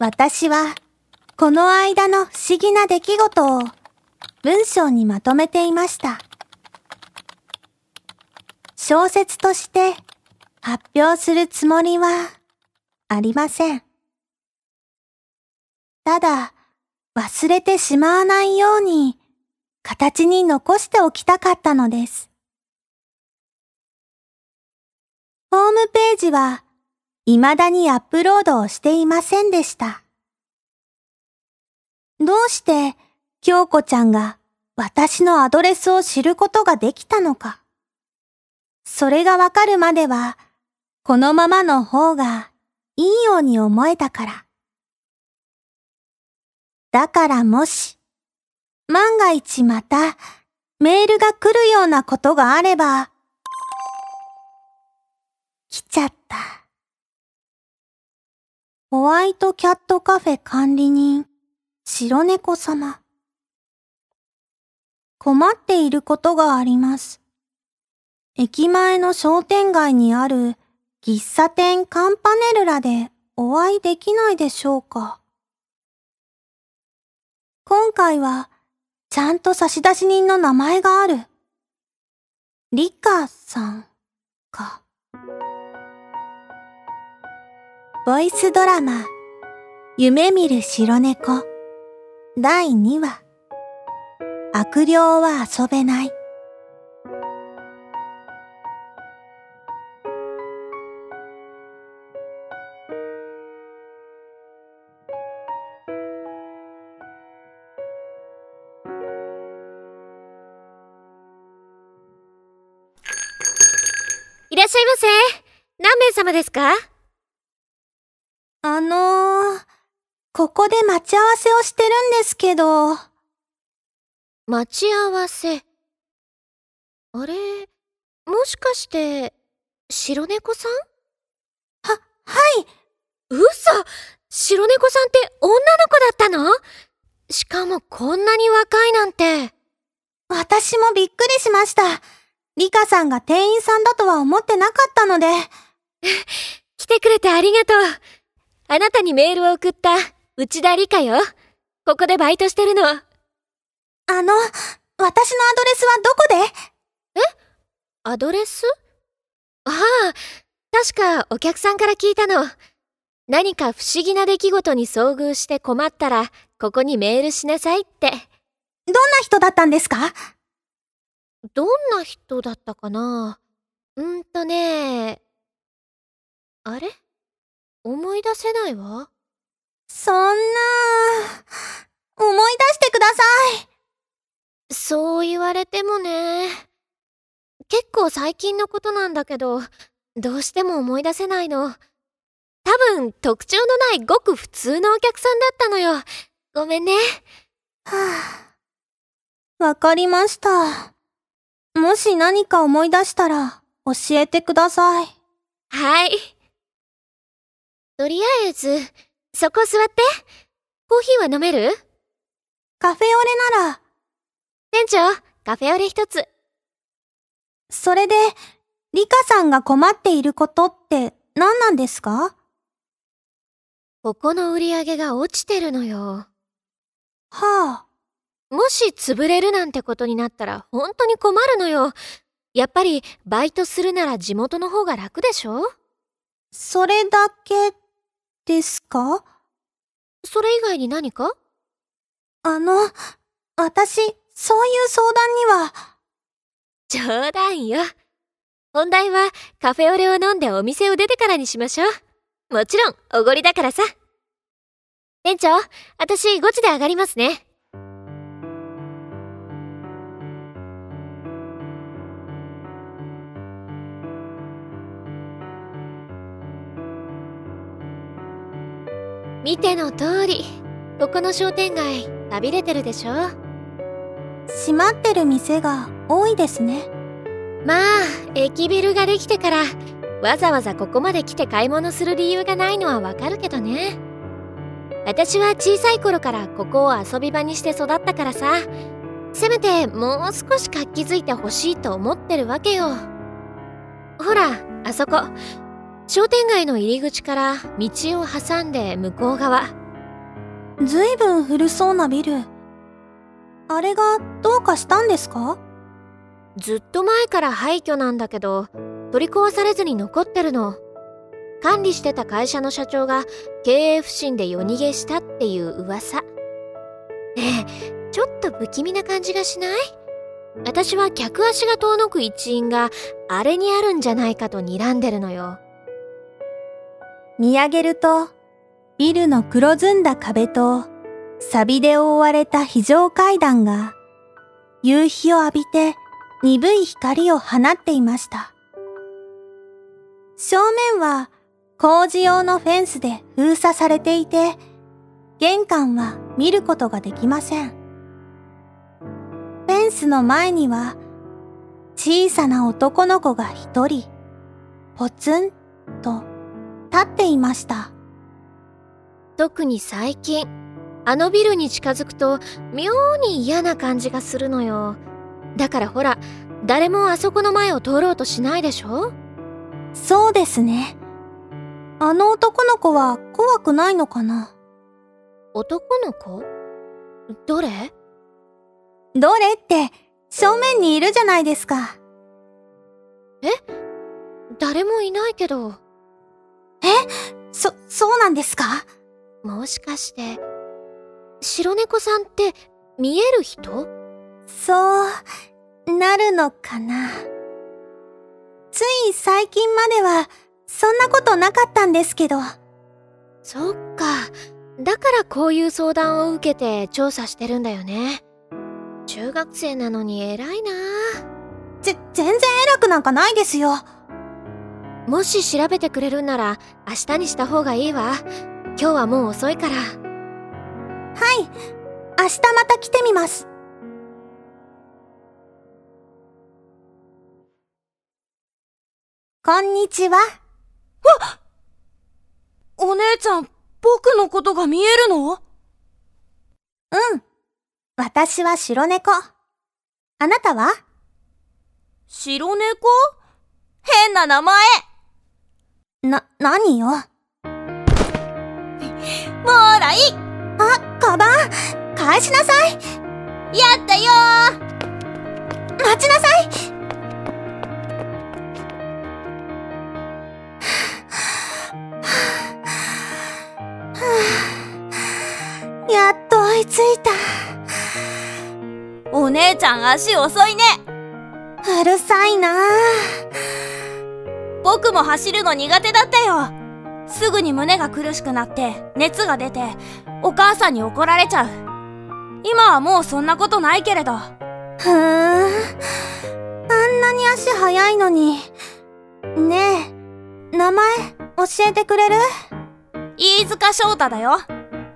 私は、この間の不思議な出来事を文章にまとめていました。小説として発表するつもりはありません。ただ、忘れてしまわないように形に残しておきたかったのです。ホームページは未だにアップロードをしていませんでした。どうして京子ちゃんが私のアドレスを知ることができたのか。それがわかるまでは、このままの方がいいように思えたから。だからもし、万が一またメールが来るようなことがあれば、来ちゃった。ホワイトキャットカフェ管理人、白猫様。困っていることがあります。駅前の商店街にある喫茶店カンパネルラでお会いできないでしょうか。今回はちゃんと差出人の名前がある。リカさんか。ボイスドラマ、夢見る白猫、第2話、悪霊は遊べない。いらっしゃいませ。何名様ですか？あのー、ここで待ち合わせをしてるんですけど。待ち合わせ。あれ、もしかして、白猫さん？は、はい。嘘白猫さんって女の子だったの？しかもこんなに若いなんて。私もびっくりしました。リカさんが店員さんだとは思ってなかったので。来てくれてありがとう。あなたにメールを送った内田理香よ。ここでバイトしてるの。あの、私のアドレスはどこで？え？アドレス？ああ、確かお客さんから聞いたの。何か不思議な出来事に遭遇して困ったら、ここにメールしなさいって。どんな人だったんですか？どんな人だったかな？うんとねあれ？思い出せないわ。そんな、思い出してください。そう言われてもね。結構最近のことなんだけど、どうしても思い出せないの。多分特徴のないごく普通のお客さんだったのよ。ごめんね。はあ。わかりました。もし何か思い出したら教えてください。はい。とりあえず、そこ座って。コーヒーは飲める？カフェオレなら。店長、カフェオレ一つ。それで、リカさんが困っていることって何なんですか？ここの売り上げが落ちてるのよ。はあ。もし潰れるなんてことになったら本当に困るのよ。やっぱりバイトするなら地元の方が楽でしょ？それだけですか？それ以外に何か？あの、私、そういう相談には。冗談よ。本題はカフェオレを飲んでお店を出てからにしましょう。もちろん、おごりだからさ。店長、私5時で上がりますね。見ての通り、ここの商店街、寂れてるでしょ？閉まってる店が多いですね。まあ、駅ビルができてから、わざわざここまで来て買い物する理由がないのはわかるけどね。私は小さい頃からここを遊び場にして育ったからさ、せめてもう少し活気づいてほしいと思ってるわけよ。ほら、あそこ、商店街の入り口から道を挟んで向こう側ずいぶん古そうなビル。あれがどうかしたんですか？ずっと前から廃墟なんだけど、取り壊されずに残ってるの。管理してた会社の社長が経営不振で夜逃げしたっていう噂。ねえ、ちょっと不気味な感じがしない？私は客足が遠のく一因があれにあるんじゃないかと睨んでるのよ。見上げると、ビルの黒ずんだ壁と、錆で覆われた非常階段が、夕日を浴びて鈍い光を放っていました。正面は工事用のフェンスで封鎖されていて、玄関は見ることができません。フェンスの前には、小さな男の子が一人、ポツンと立っていました。特に最近、あのビルに近づくと妙に嫌な感じがするのよ。だからほら、誰もあそこの前を通ろうとしないでしょ？そうですね。あの男の子は怖くないのかな？男の子？どれ？どれって正面にいるじゃないですか。え？誰もいないけど。え？そ、そうなんですか？もしかして、白猫さんって見える人？そう、なるのかな。つい最近までは、そんなことなかったんですけど。そっか。だからこういう相談を受けて調査してるんだよね。中学生なのに偉いなぜ、全然偉くなんかないですよ。もし調べてくれるんなら明日にした方がいいわ。今日はもう遅いから。はい。明日また来てみます。こんにちは。わっお姉ちゃん、僕のことが見えるの？うん。私は白猫。あなたは？白猫？変な名前な、何よ？もうらい！あ、カバン？返しなさい！やったよ！待ちなさい！やっと追いついた。お姉ちゃん足遅いね。うるさいな。僕も走るの苦手だったよ。すぐに胸が苦しくなって熱が出てお母さんに怒られちゃう。今はもうそんなことないけれど。ふーん。あんなに足速いのに。ねえ名前教えてくれる？飯塚翔太だよ。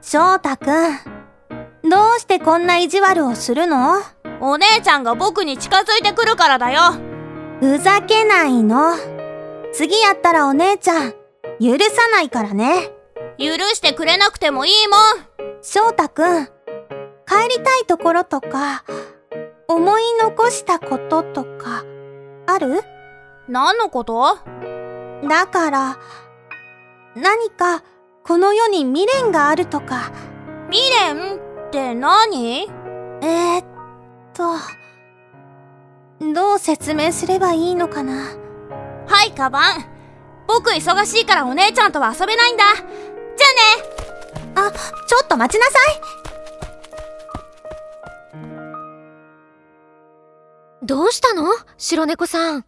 翔太くん。どうしてこんな意地悪をするの？お姉ちゃんが僕に近づいてくるからだよ。ふざけないの次やったらお姉ちゃん許さないからね。許してくれなくてもいいもん。翔太くん帰りたいところとか思い残したこととかある？何のこと？だから何かこの世に未練があるとか。未練って何？えー、っとどう説明すればいいのかなはいカバン。僕忙しいからお姉ちゃんとは遊べないんだ。じゃあね。あちょっと待ちなさい。どうしたの？白猫さん。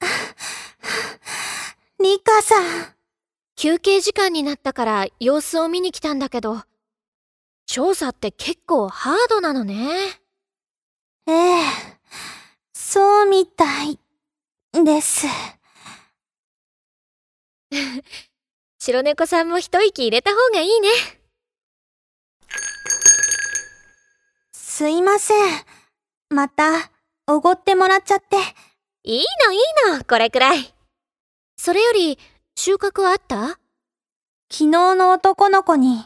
リカさん。休憩時間になったから様子を見に来たんだけど調査って結構ハードなのね。ええ、そうみたいです。白猫さんも一息入れた方がいいね。すいません。また、おごってもらっちゃって。いいのいいの、これくらい。それより、収穫はあった？昨日の男の子に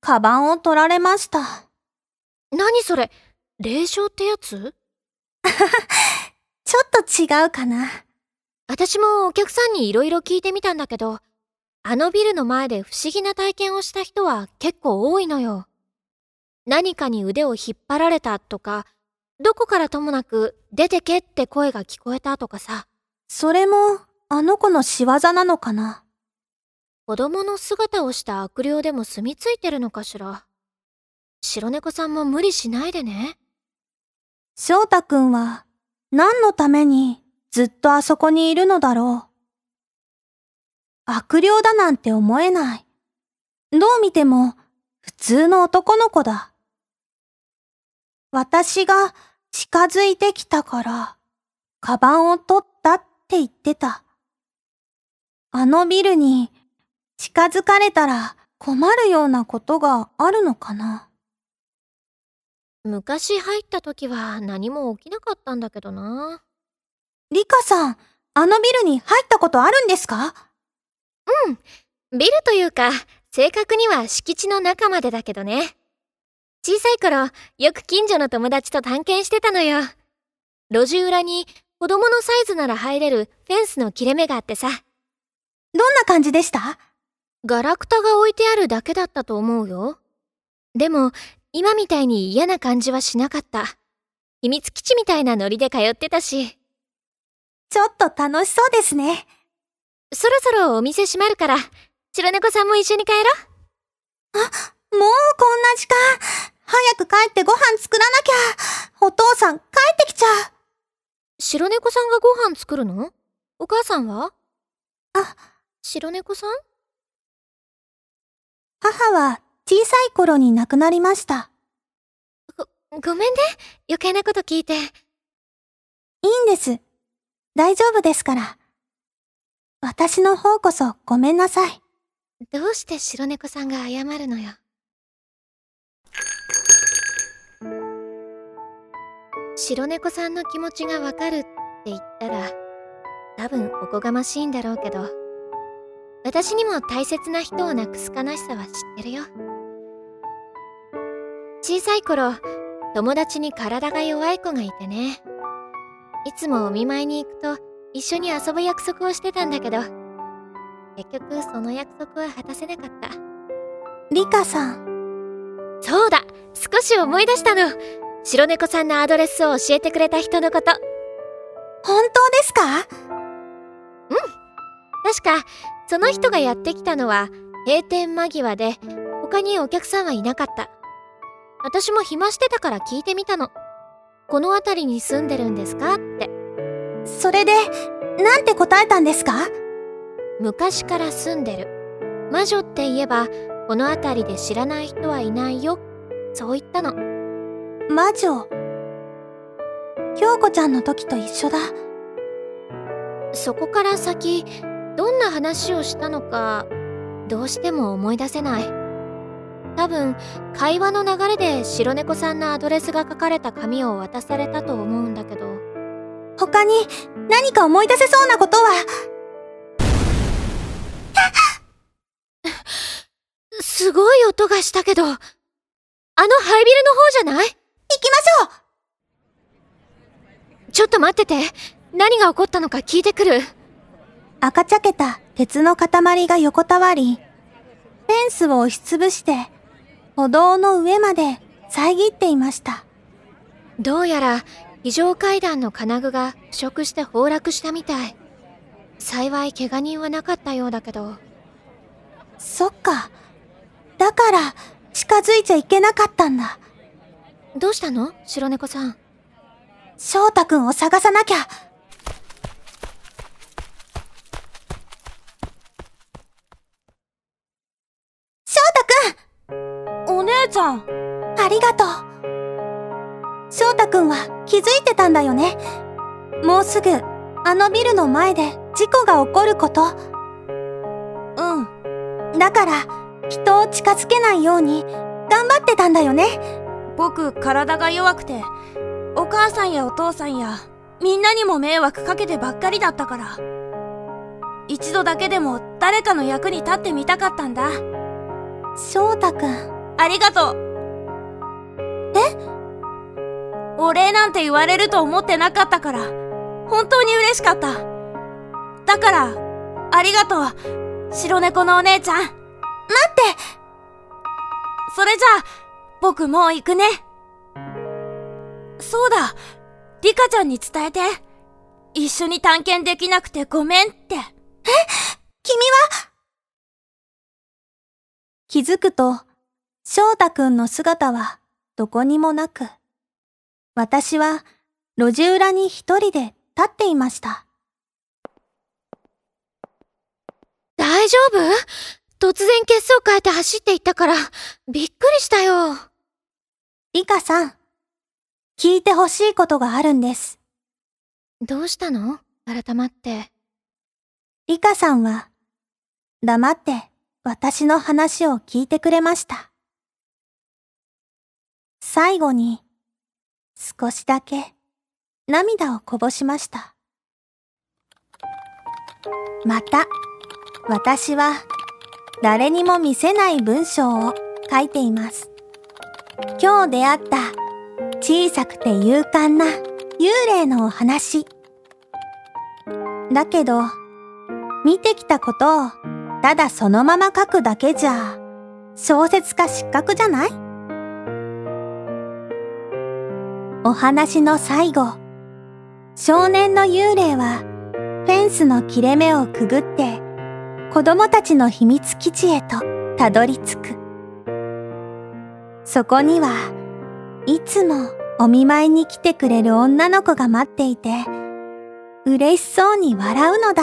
カバンを取られました。何それ？霊障ってやつ？ちょっと違うかな。私もお客さんに色々聞いてみたんだけど、あのビルの前で不思議な体験をした人は結構多いのよ。何かに腕を引っ張られたとか、どこからともなく出てけって声が聞こえたとかさ。それも、あの子の仕業なのかな？子供の姿をした悪霊でも住み着いてるのかしら。白猫さんも無理しないでね。翔太くんは、何のためにずっとあそこにいるのだろう。悪霊だなんて思えない。どう見ても普通の男の子だ。私が近づいてきたから、カバンを取ったって言ってた。あのビルに近づかれたら困るようなことがあるのかな。昔入った時は何も起きなかったんだけどな。リカさん、あのビルに入ったことあるんですか？うん。ビルというか、正確には敷地の中までだけどね。小さい頃、よく近所の友達と探検してたのよ。路地裏に子供のサイズなら入れるフェンスの切れ目があってさ。どんな感じでした？ガラクタが置いてあるだけだったと思うよ。でも、今みたいに嫌な感じはしなかった。秘密基地みたいなノリで通ってたし。ちょっと楽しそうですね。そろそろお店閉まるから、白猫さんも一緒に帰ろう。あ、もうこんな時間。早く帰ってご飯作らなきゃ。お父さん帰ってきちゃう。白猫さんがご飯作るの？お母さんは？あ、白猫さん？母は小さい頃に亡くなりました。ご、ごめんね。余計なこと聞いて。いいんです。大丈夫ですから。私の方こそごめんなさい。どうして白猫さんが謝るのよ。白猫さんの気持ちがわかるって言ったら、多分おこがましいんだろうけど、私にも大切な人を亡くす悲しさは知ってるよ。小さい頃、友達に体が弱い子がいてね。いつもお見舞いに行くと、一緒に遊ぶ約束をしてたんだけど、結局その約束は果たせなかった。リカさん。そうだ少し思い出したの白猫さんのアドレスを教えてくれた人のこと。本当ですか？うん確か、その人がやってきたのは閉店間際で、他にお客さんはいなかった。私も暇してたから聞いてみたの。この辺りに住んでるんですか？って。それで、なんて答えたんですか？昔から住んでる。魔女って言えば、この辺りで知らない人はいないよ。そう言ったの。魔女京子ちゃんの時と一緒だ。そこから先、どんな話をしたのか、どうしても思い出せない。多分、会話の流れで白猫さんのアドレスが書かれた紙を渡されたと思うんだけど。他に何か思い出せそうなことは？すごい音がしたけど、あのハイビルの方じゃない？行きましょうちょっと待ってて。何が起こったのか聞いてくる。赤茶けた鉄の塊が横たわり、フェンスを押しつぶして、歩道の上まで遮っていました。どうやら非常階段の金具が腐食して崩落したみたい。幸い怪我人はなかったようだけど。そっか。だから、近づいちゃいけなかったんだ。どうしたの？白猫さん。翔太くんを探さなきゃ。ゃん。ありがとう。翔太くんは気づいてたんだよね。もうすぐ、あのビルの前で事故が起こること。うん。だから、人を近づけないように、頑張ってたんだよね。僕、体が弱くて、お母さんやお父さんや、みんなにも迷惑かけてばっかりだったから。一度だけでも誰かの役に立ってみたかったんだ。翔太くん。ありがとう。え？お礼なんて言われると思ってなかったから、本当に嬉しかった。だから、ありがとう。白猫のお姉ちゃん。待ってそれじゃあ、僕もう行くね。そうだ、リカちゃんに伝えて。一緒に探検できなくてごめんって。え？君は？気づくと、翔太くんの姿はどこにもなく、私は路地裏に一人で立っていました。大丈夫？突然血相変えて走っていったから、びっくりしたよ。リカさん、聞いてほしいことがあるんです。どうしたの？改まって。リカさんは、黙って私の話を聞いてくれました。最後に、少しだけ涙をこぼしました。また、私は誰にも見せない文章を書いています。今日出会った小さくて勇敢な幽霊のお話。だけど、見てきたことをただそのまま書くだけじゃ、小説家失格じゃない？お話の最後、少年の幽霊はフェンスの切れ目をくぐって子供たちの秘密基地へとたどり着く。そこにはいつもお見舞いに来てくれる女の子が待っていて、嬉しそうに笑うのだ。